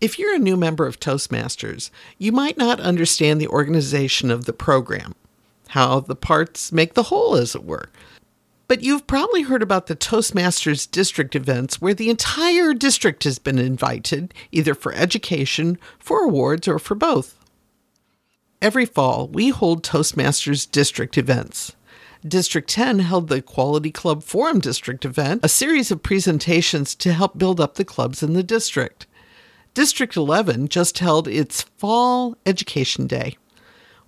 If you're a new member of Toastmasters, you might not understand the organization of the program, how the parts make the whole, as it were. But you've probably heard about the Toastmasters district events where the entire district has been invited, either for education, for awards, or for both. Every fall, we hold Toastmasters district events. District 10 held the Quality Club Forum District event, a series of presentations to help build up the clubs in the district. District 11 just held its Fall Education Day.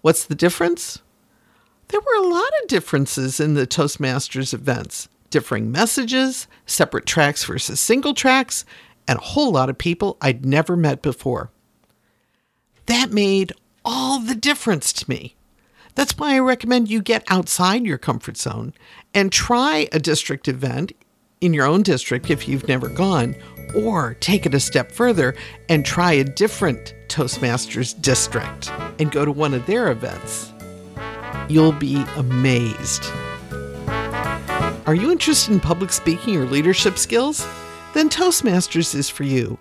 What's the difference? There were a lot of differences in the Toastmasters events differing messages, separate tracks versus single tracks, and a whole lot of people I'd never met before. That made all the difference to me. That's why I recommend you get outside your comfort zone and try a district event in your own district if you've never gone, or take it a step further and try a different Toastmasters district and go to one of their events. You'll be amazed. Are you interested in public speaking or leadership skills? Then Toastmasters is for you.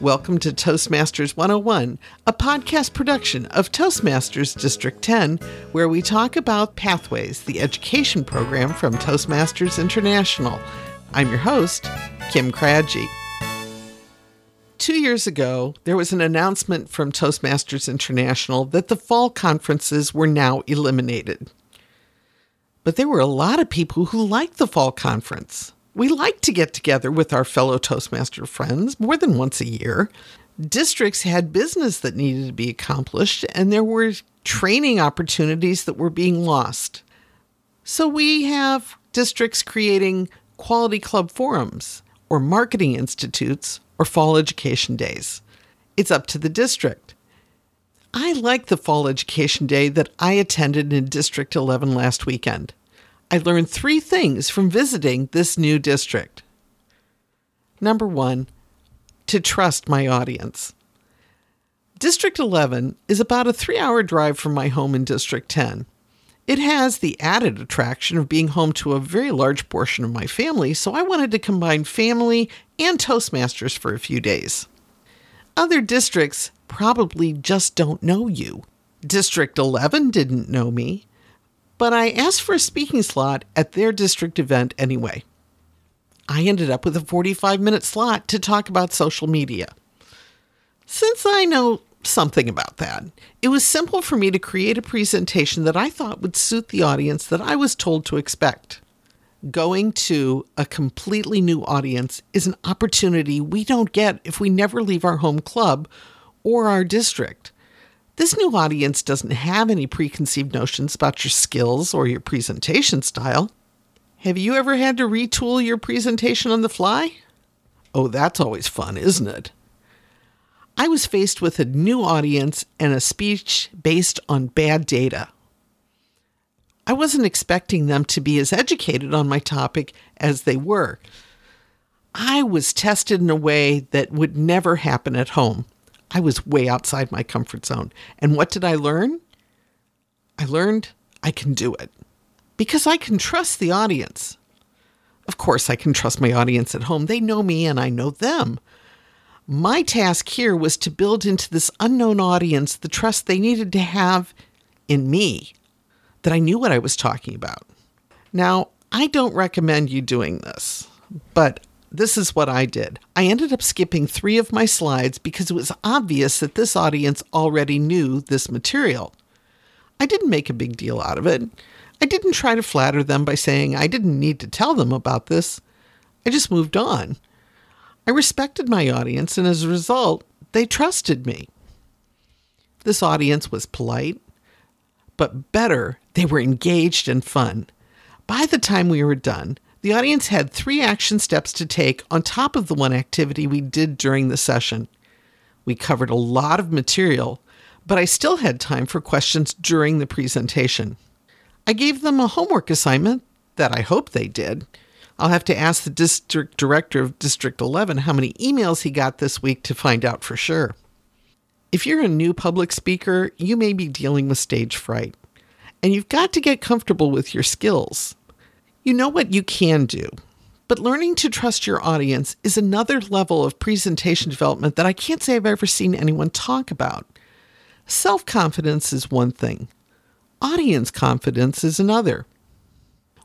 Welcome to Toastmasters 101, a podcast production of Toastmasters District 10, where we talk about Pathways, the education program from Toastmasters International. I'm your host, Kim Craggy. Two years ago, there was an announcement from Toastmasters International that the fall conferences were now eliminated. But there were a lot of people who liked the fall conference. We like to get together with our fellow Toastmaster friends more than once a year. Districts had business that needed to be accomplished, and there were training opportunities that were being lost. So we have districts creating quality club forums or marketing institutes or fall education days. It's up to the district. I like the fall education day that I attended in District 11 last weekend. I learned three things from visiting this new district. Number one, to trust my audience. District 11 is about a three hour drive from my home in District 10. It has the added attraction of being home to a very large portion of my family, so I wanted to combine family and Toastmasters for a few days. Other districts probably just don't know you. District 11 didn't know me, but I asked for a speaking slot at their district event anyway. I ended up with a 45 minute slot to talk about social media. Since I know something about that. It was simple for me to create a presentation that I thought would suit the audience that I was told to expect. Going to a completely new audience is an opportunity we don't get if we never leave our home club or our district. This new audience doesn't have any preconceived notions about your skills or your presentation style. Have you ever had to retool your presentation on the fly? Oh, that's always fun, isn't it? I was faced with a new audience and a speech based on bad data. I wasn't expecting them to be as educated on my topic as they were. I was tested in a way that would never happen at home. I was way outside my comfort zone. And what did I learn? I learned I can do it because I can trust the audience. Of course, I can trust my audience at home. They know me and I know them. My task here was to build into this unknown audience the trust they needed to have in me, that I knew what I was talking about. Now, I don't recommend you doing this, but this is what I did. I ended up skipping three of my slides because it was obvious that this audience already knew this material. I didn't make a big deal out of it. I didn't try to flatter them by saying I didn't need to tell them about this. I just moved on. I respected my audience, and as a result, they trusted me. This audience was polite, but better, they were engaged and fun. By the time we were done, the audience had three action steps to take on top of the one activity we did during the session. We covered a lot of material, but I still had time for questions during the presentation. I gave them a homework assignment that I hope they did I'll have to ask the district director of District 11 how many emails he got this week to find out for sure. If you're a new public speaker, you may be dealing with stage fright, and you've got to get comfortable with your skills. You know what you can do, But learning to trust your audience is another level of presentation development that I can't say I've ever seen anyone talk about. Self confidence is one thing, audience confidence is another.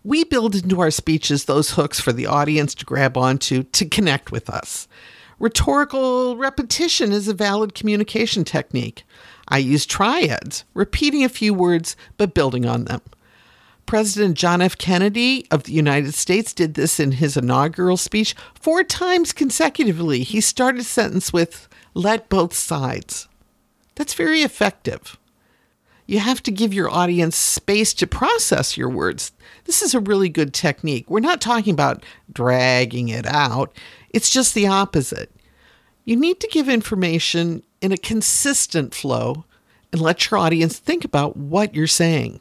We build into our speeches those hooks for the audience to grab onto to connect with us. Rhetorical repetition is a valid communication technique. I use triads, repeating a few words but building on them. President John F. Kennedy of the United States did this in his inaugural speech four times consecutively. He started a sentence with, let both sides. That's very effective. You have to give your audience space to process your words. This is a really good technique. We're not talking about dragging it out, it's just the opposite. You need to give information in a consistent flow and let your audience think about what you're saying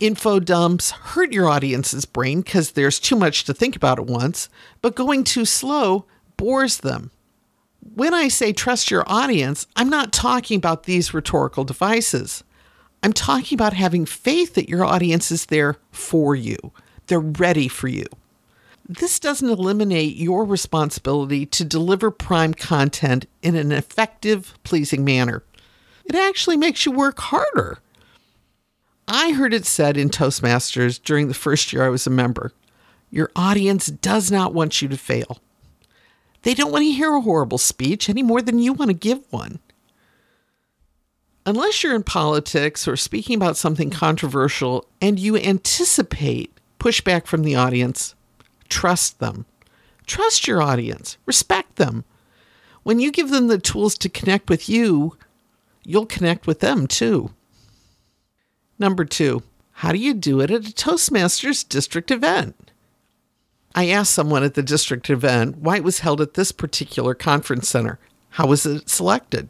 info dumps hurt your audience's brain because there's too much to think about at once, but going too slow bores them. When I say trust your audience, I'm not talking about these rhetorical devices. I'm talking about having faith that your audience is there for you. They're ready for you. This doesn't eliminate your responsibility to deliver prime content in an effective, pleasing manner. It actually makes you work harder I heard it said in Toastmasters during the first year I was a member your audience does not want you to fail. They don't want to hear a horrible speech any more than you want to give one. Unless you're in politics or speaking about something controversial and you anticipate pushback from the audience, trust them. Trust your audience, respect them. When you give them the tools to connect with you, you'll connect with them too. Number two, how do you do it at a Toastmasters district event? I asked someone at the district event why it was held at this particular conference center. How was it selected?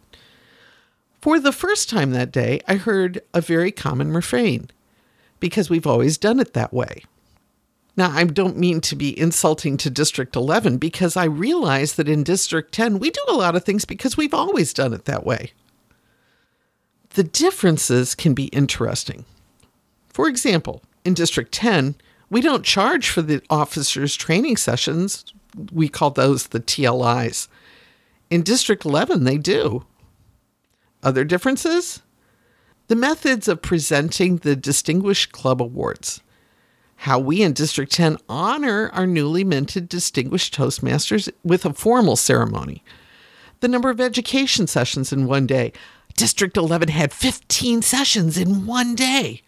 For the first time that day, I heard a very common refrain because we've always done it that way. Now, I don't mean to be insulting to District 11 because I realize that in District 10, we do a lot of things because we've always done it that way. The differences can be interesting. For example, in District 10, we don't charge for the officers' training sessions. We call those the TLIs. In District 11, they do. Other differences? The methods of presenting the Distinguished Club Awards. How we in District 10 honor our newly minted Distinguished Toastmasters with a formal ceremony. The number of education sessions in one day. District 11 had 15 sessions in one day.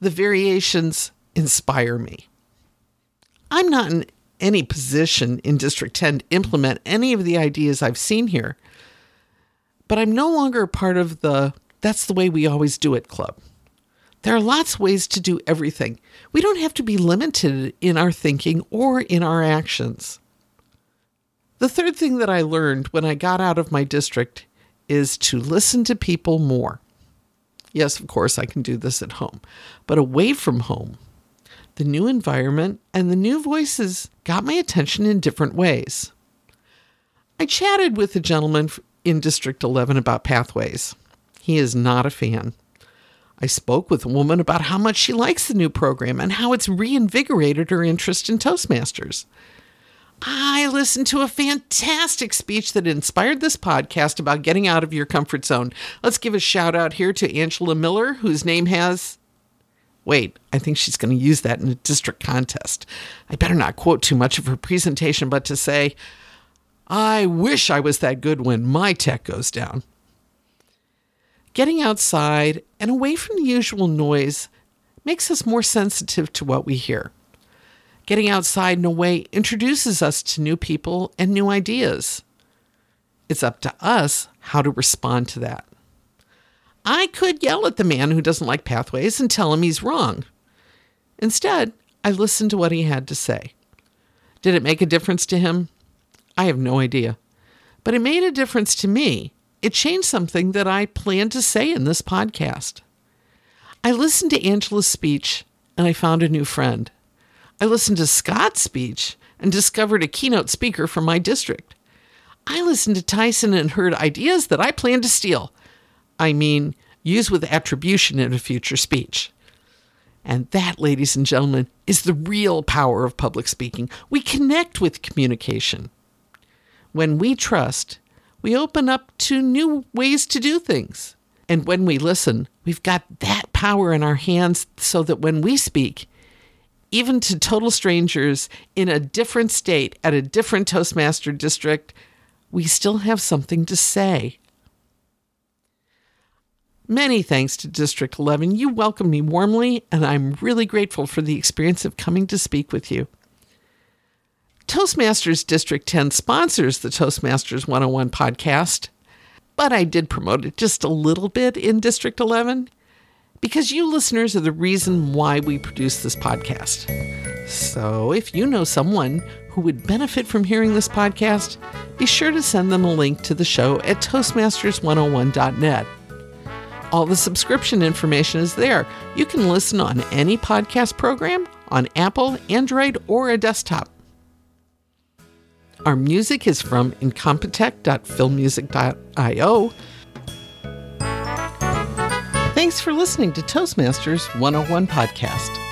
The variations inspire me. I'm not in any position in District 10 to implement any of the ideas I've seen here, but I'm no longer part of the that's the way we always do it club. There are lots of ways to do everything. We don't have to be limited in our thinking or in our actions. The third thing that I learned when I got out of my district is to listen to people more. Yes, of course, I can do this at home, but away from home, the new environment and the new voices got my attention in different ways. I chatted with a gentleman in District 11 about pathways. He is not a fan. I spoke with a woman about how much she likes the new program and how it's reinvigorated her interest in Toastmasters. I listened to a fantastic speech that inspired this podcast about getting out of your comfort zone. Let's give a shout out here to Angela Miller, whose name has. Wait, I think she's going to use that in a district contest. I better not quote too much of her presentation, but to say, I wish I was that good when my tech goes down. Getting outside and away from the usual noise makes us more sensitive to what we hear. Getting outside in a way introduces us to new people and new ideas. It's up to us how to respond to that. I could yell at the man who doesn't like pathways and tell him he's wrong. Instead, I listened to what he had to say. Did it make a difference to him? I have no idea. But it made a difference to me. It changed something that I planned to say in this podcast. I listened to Angela's speech and I found a new friend. I listened to Scott's speech and discovered a keynote speaker from my district. I listened to Tyson and heard ideas that I plan to steal. I mean, use with attribution in a future speech. And that, ladies and gentlemen, is the real power of public speaking. We connect with communication. When we trust, we open up to new ways to do things. And when we listen, we've got that power in our hands so that when we speak, even to total strangers in a different state at a different Toastmaster district, we still have something to say. Many thanks to District 11. You welcomed me warmly, and I'm really grateful for the experience of coming to speak with you. Toastmasters District 10 sponsors the Toastmasters 101 podcast, but I did promote it just a little bit in District 11 because you listeners are the reason why we produce this podcast. So if you know someone who would benefit from hearing this podcast, be sure to send them a link to the show at Toastmasters101.net. All the subscription information is there. You can listen on any podcast program on Apple, Android, or a desktop. Our music is from incompetech.filmmusic.io. Thanks for listening to Toastmasters 101 Podcast.